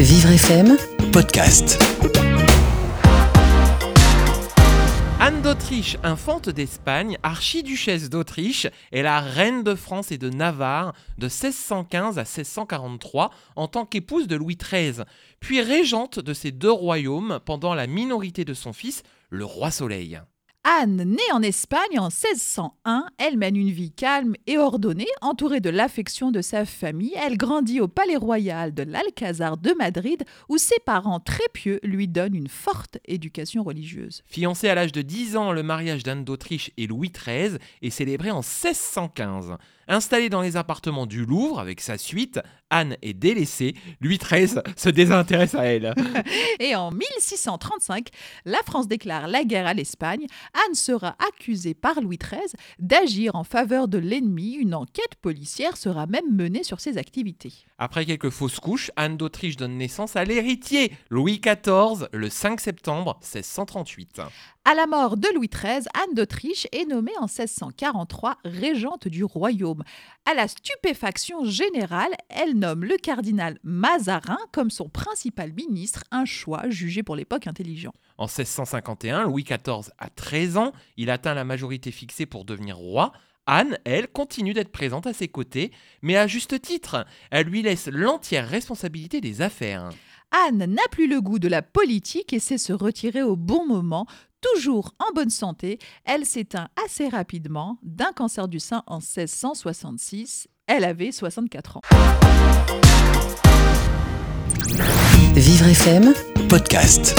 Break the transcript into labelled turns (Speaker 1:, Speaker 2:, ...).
Speaker 1: Vivre FM,
Speaker 2: podcast.
Speaker 3: Anne d'Autriche, infante d'Espagne, archiduchesse d'Autriche, est la reine de France et de Navarre de 1615 à 1643 en tant qu'épouse de Louis XIII, puis régente de ces deux royaumes pendant la minorité de son fils, le roi Soleil.
Speaker 4: Anne, née en Espagne en 1601, elle mène une vie calme et ordonnée, entourée de l'affection de sa famille. Elle grandit au palais royal de l'Alcazar de Madrid, où ses parents très pieux lui donnent une forte éducation religieuse.
Speaker 3: Fiancée à l'âge de 10 ans, le mariage d'Anne d'Autriche et Louis XIII est célébré en 1615. Installée dans les appartements du Louvre avec sa suite, Anne est délaissée, Louis XIII se désintéresse à elle.
Speaker 4: Et en 1635, la France déclare la guerre à l'Espagne. Anne sera accusée par Louis XIII d'agir en faveur de l'ennemi. Une enquête policière sera même menée sur ses activités.
Speaker 3: Après quelques fausses couches, Anne d'Autriche donne naissance à l'héritier, Louis XIV, le 5 septembre 1638.
Speaker 4: À la mort de Louis XIII, Anne d'Autriche est nommée en 1643 régente du royaume. À la stupéfaction générale, elle nomme le cardinal Mazarin comme son principal ministre, un choix jugé pour l'époque intelligent.
Speaker 3: En 1651, Louis XIV a 13 ans, il atteint la majorité fixée pour devenir roi. Anne, elle, continue d'être présente à ses côtés, mais à juste titre. Elle lui laisse l'entière responsabilité des affaires.
Speaker 4: Anne n'a plus le goût de la politique et sait se retirer au bon moment. Toujours en bonne santé, elle s'éteint assez rapidement d'un cancer du sein en 1666. Elle avait 64 ans.
Speaker 1: Vivre FM,
Speaker 2: Podcast.